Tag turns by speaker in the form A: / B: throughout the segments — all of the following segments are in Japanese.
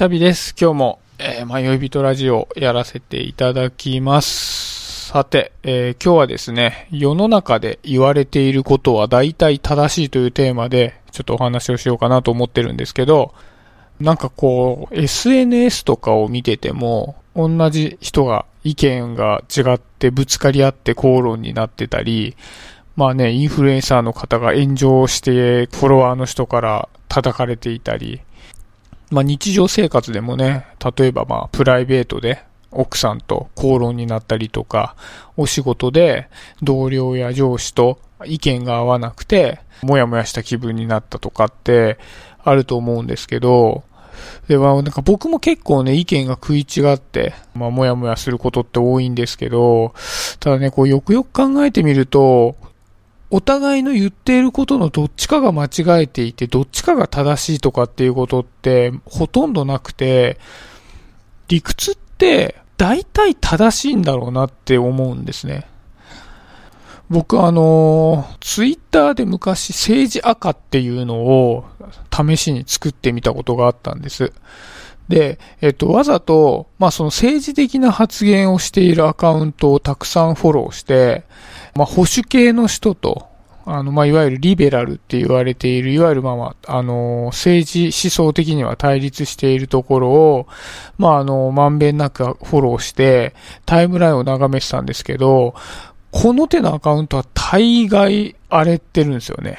A: シャビです。今日も、えー、迷い人ラジオやらせていただきます。さて、えー今日はですね、世の中で言われていることは大体正しいというテーマで、ちょっとお話をしようかなと思ってるんですけど、なんかこう、SNS とかを見てても、同じ人が意見が違ってぶつかり合って口論になってたり、まあね、インフルエンサーの方が炎上して、フォロワーの人から叩かれていたり、まあ日常生活でもね、例えばまあプライベートで奥さんと口論になったりとか、お仕事で同僚や上司と意見が合わなくて、もやもやした気分になったとかってあると思うんですけど、で、まあ、なんか僕も結構ね、意見が食い違って、まあ、もやもやすることって多いんですけど、ただね、こう、よくよく考えてみると、お互いの言っていることのどっちかが間違えていて、どっちかが正しいとかっていうことってほとんどなくて、理屈って大体正しいんだろうなって思うんですね。僕あの、ツイッターで昔政治赤っていうのを試しに作ってみたことがあったんです。で、えっと、わざと、まあその政治的な発言をしているアカウントをたくさんフォローして、まあ保守系の人と、あの、まあ、いわゆるリベラルって言われている、いわゆるまあまあ、あの、政治思想的には対立しているところを、まあ、あの、まんべんなくフォローして、タイムラインを眺めてたんですけど、この手のアカウントは大概荒れてるんですよね。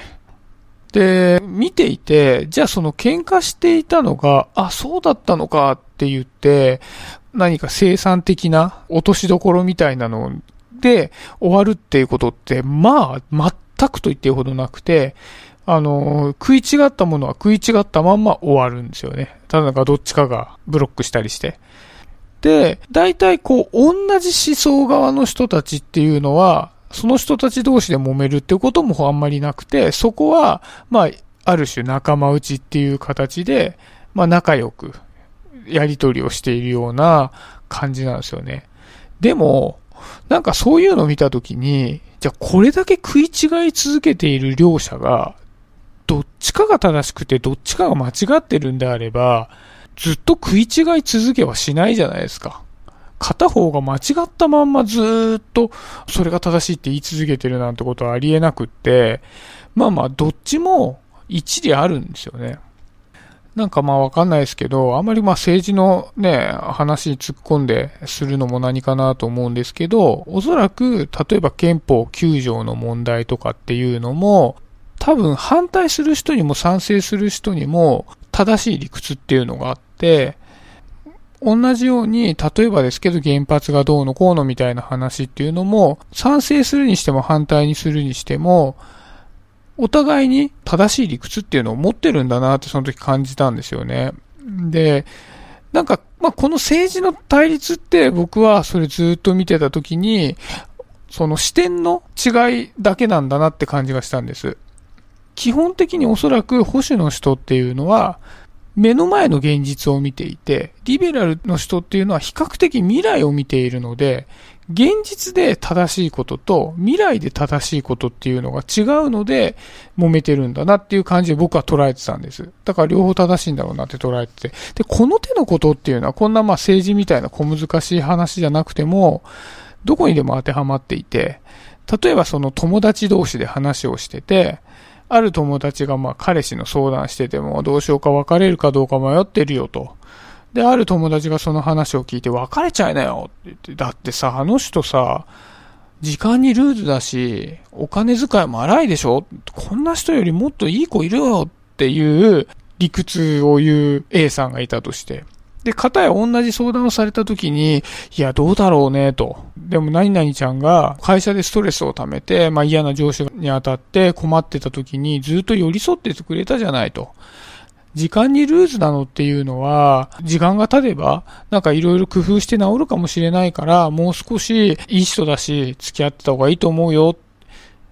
A: で、見ていて、じゃあその喧嘩していたのが、あ、そうだったのかって言って、何か生産的な落としどころみたいなので終わるっていうことって、まあ、全くと言っていいほどなくて、あの、食い違ったものは食い違ったまんま終わるんですよね。ただなんかどっちかがブロックしたりして。で、大体こう、同じ思想側の人たちっていうのは、その人たち同士で揉めるっていうこともあんまりなくて、そこは、まあ、ある種仲間内っていう形で、まあ仲良くやり取りをしているような感じなんですよね。でも、なんかそういうのを見たときに、じゃあこれだけ食い違い続けている両者が、どっちかが正しくてどっちかが間違ってるんであれば、ずっと食い違い続けはしないじゃないですか。片方が間違ったまんまずっとそれが正しいって言い続けてるなんてことはありえなくって、まあまあどっちも一理あるんですよね。なんかまあわかんないですけど、あんまりまあ政治のね、話に突っ込んでするのも何かなと思うんですけど、おそらく例えば憲法9条の問題とかっていうのも、多分反対する人にも賛成する人にも正しい理屈っていうのがあって、同じように、例えばですけど原発がどうのこうのみたいな話っていうのも、賛成するにしても反対にするにしても、お互いに正しい理屈っていうのを持ってるんだなってその時感じたんですよね。で、なんか、まあ、この政治の対立って僕はそれずっと見てた時に、その視点の違いだけなんだなって感じがしたんです。基本的におそらく保守の人っていうのは、目の前の現実を見ていて、リベラルの人っていうのは比較的未来を見ているので、現実で正しいことと未来で正しいことっていうのが違うので揉めてるんだなっていう感じで僕は捉えてたんです。だから両方正しいんだろうなって捉えてて。で、この手のことっていうのはこんなまあ政治みたいな小難しい話じゃなくても、どこにでも当てはまっていて、例えばその友達同士で話をしてて、ある友達がまあ彼氏の相談しててもどうしようか別れるかどうか迷ってるよと。で、ある友達がその話を聞いて別れちゃいなよって言って、だってさ、あの人さ、時間にルーズだし、お金遣いも荒いでしょこんな人よりもっといい子いるよっていう理屈を言う A さんがいたとして。で、片や同じ相談をされた時に、いや、どうだろうね、と。でも、何々ちゃんが会社でストレスを溜めて、まあ嫌な上司に当たって困ってた時にずっと寄り添っててくれたじゃないと。時間にルーズなのっていうのは、時間が経てば、なんかいろいろ工夫して治るかもしれないから、もう少しいい人だし、付き合ってた方がいいと思うよ。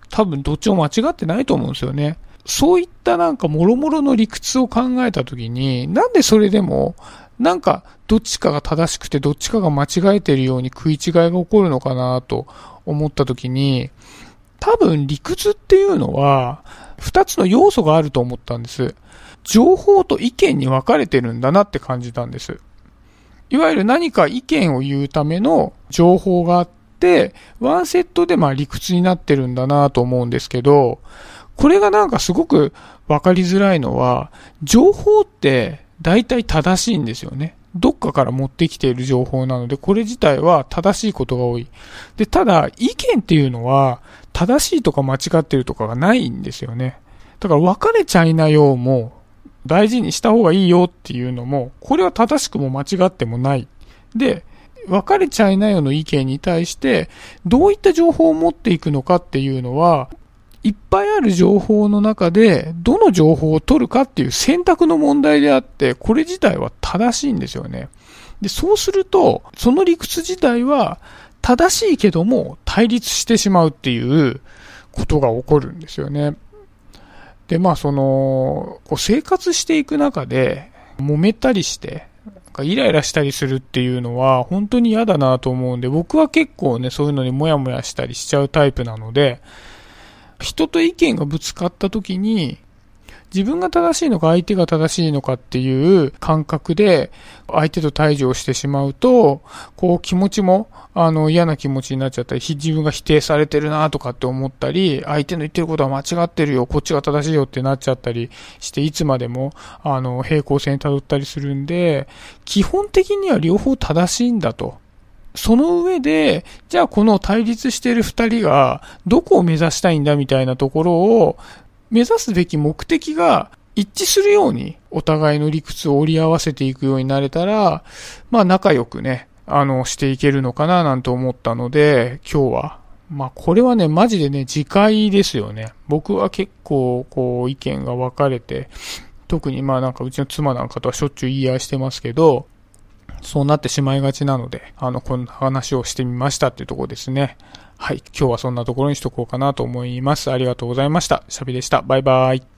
A: 多分どっちも間違ってないと思うんですよね。そういったなんか諸々の理屈を考えたときに、なんでそれでも、なんかどっちかが正しくてどっちかが間違えてるように食い違いが起こるのかなと思ったときに、多分理屈っていうのは、二つの要素があると思ったんです。情報と意見に分かれてるんだなって感じたんです。いわゆる何か意見を言うための情報があって、ワンセットでまあ理屈になってるんだなと思うんですけど、これがなんかすごく分かりづらいのは、情報って大体正しいんですよね。どっかから持ってきている情報なので、これ自体は正しいことが多い。で、ただ、意見っていうのは、正しいとか間違ってるとかがないんですよね。だから別れちゃいなようも、大事にした方がいいよっていうのも、これは正しくも間違ってもない。で、別れちゃいなよの意見に対して、どういった情報を持っていくのかっていうのは、いっぱいある情報の中で、どの情報を取るかっていう選択の問題であって、これ自体は正しいんですよね。で、そうすると、その理屈自体は正しいけども対立してしまうっていうことが起こるんですよね。で、まあその、こう生活していく中で揉めたりして、なんかイライラしたりするっていうのは本当に嫌だなと思うんで、僕は結構ね、そういうのにモヤモヤしたりしちゃうタイプなので、人と意見がぶつかった時に、自分が正しいのか相手が正しいのかっていう感覚で相手と対峙をしてしまうと、こう気持ちもあの嫌な気持ちになっちゃったり、自分が否定されてるなとかって思ったり、相手の言ってることは間違ってるよ、こっちが正しいよってなっちゃったりして、いつまでもあの平行線に辿ったりするんで、基本的には両方正しいんだと。その上で、じゃあこの対立している二人がどこを目指したいんだみたいなところを、目指すべき目的が一致するようにお互いの理屈を折り合わせていくようになれたら、まあ仲良くね、あの、していけるのかななんて思ったので、今日は、まあこれはね、マジでね、次回ですよね。僕は結構、こう、意見が分かれて、特にまあなんかうちの妻なんかとはしょっちゅう言い合いしてますけど、そうなってしまいがちなので、あの、こんな話をしてみましたっていうところですね。はい。今日はそんなところにしとこうかなと思います。ありがとうございました。シャビでした。バイバイ。